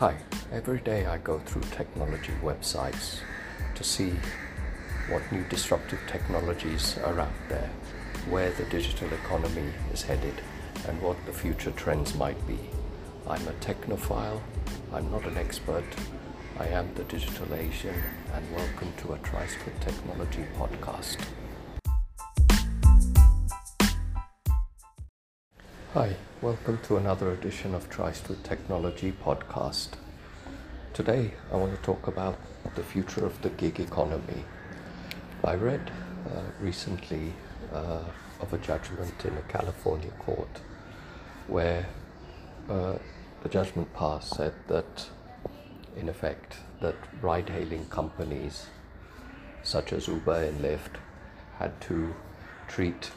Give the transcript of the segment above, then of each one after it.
Hi, every day I go through technology websites to see what new disruptive technologies are out there, where the digital economy is headed, and what the future trends might be. I'm a technophile, I'm not an expert, I am the Digital Asian, and welcome to a Tryst with Technology podcast. Hi, welcome to another edition of Tryst with Technology podcast. Today I want to talk about the future of the gig economy. I read uh, recently uh, of a judgment in a California court where uh, the judgment passed said that, in effect, that ride-hailing companies such as Uber and Lyft had to treat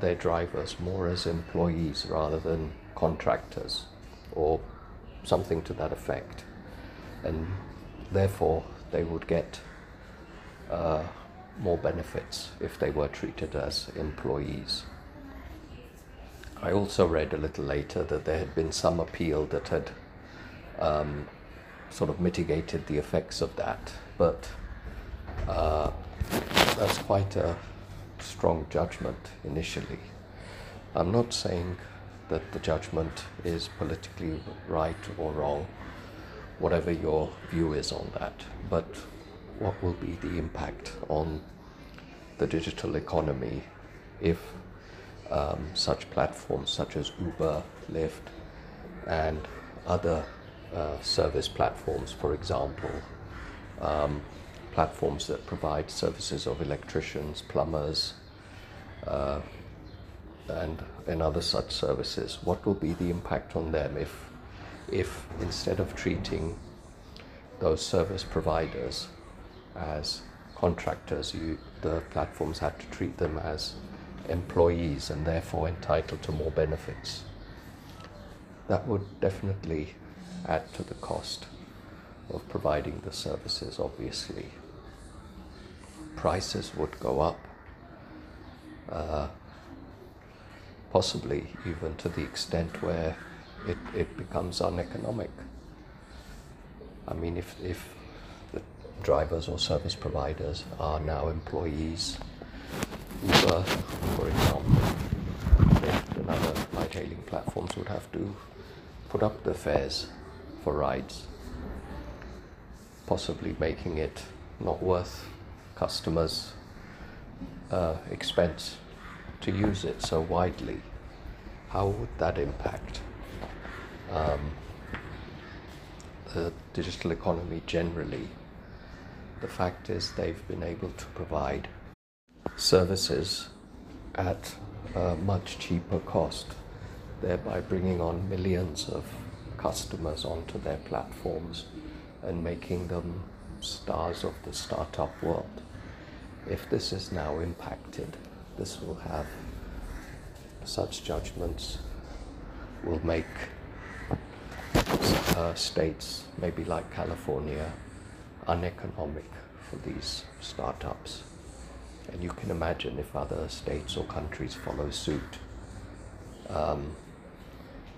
their drivers more as employees rather than contractors or something to that effect. And therefore, they would get uh, more benefits if they were treated as employees. I also read a little later that there had been some appeal that had um, sort of mitigated the effects of that, but uh, that's quite a strong judgment initially. I'm not saying that the judgment is politically right or wrong, whatever your view is on that, but what will be the impact on the digital economy if um, such platforms such as Uber, Lyft, and other uh, service platforms, for example, um, platforms that provide services of electricians, plumbers, uh, and, and other such services. What will be the impact on them if, if instead of treating those service providers as contractors, you, the platforms had to treat them as employees and therefore entitled to more benefits? That would definitely add to the cost of providing the services, obviously prices would go up, uh, possibly even to the extent where it, it becomes uneconomic. I mean, if, if the drivers or service providers are now employees, Uber, for example, and other ride hailing platforms would have to put up the fares for rides, possibly making it not worth customers' uh, expense to use it so widely, how would that impact um, the digital economy generally? The fact is, they've been able to provide services at a much cheaper cost, thereby bringing on millions of customers onto their platforms and making them stars of the startup world if this is now impacted, this will have such judgments will make uh, states, maybe like California, uneconomic for these startups. And you can imagine if other states or countries follow suit, um,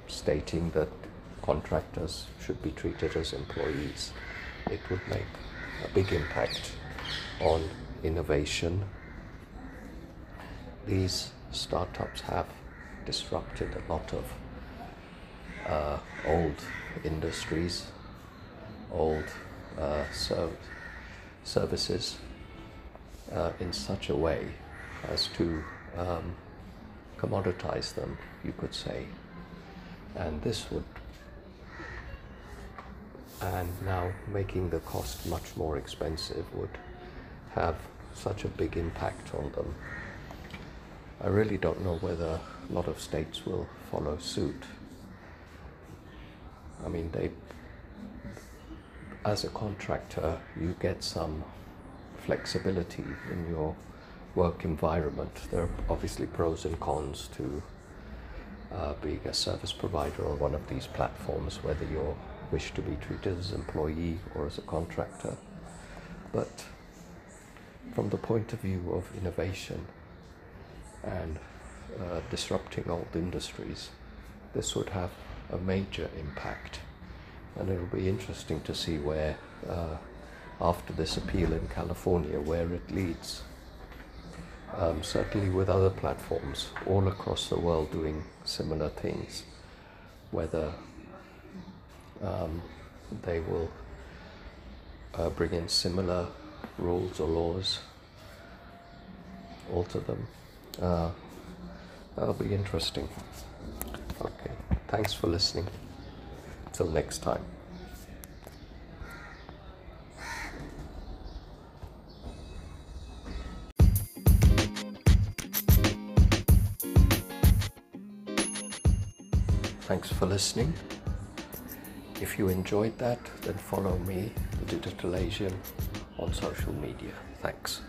stating that contractors should be treated as employees, it would make a big impact on innovation. These startups have disrupted a lot of uh, old industries, old uh, serv- services uh, in such a way as to um, commoditize them, you could say. And this would, and now making the cost much more expensive would have such a big impact on them. I really don't know whether a lot of states will follow suit. I mean, they, as a contractor, you get some flexibility in your work environment. There are obviously pros and cons to uh, being a service provider on one of these platforms, whether you wish to be treated as an employee or as a contractor. But from the point of view of innovation and uh, disrupting old industries, this would have a major impact and it'll be interesting to see where, uh, after this appeal in California, where it leads. Um, certainly with other platforms all across the world doing similar things, whether um, they will uh, bring in similar rules or laws, alter them. Uh, that'll be interesting. Okay, thanks for listening. Till next time. Thanks for listening. If you enjoyed that, then follow me, the Digital Asian, on social media. Thanks.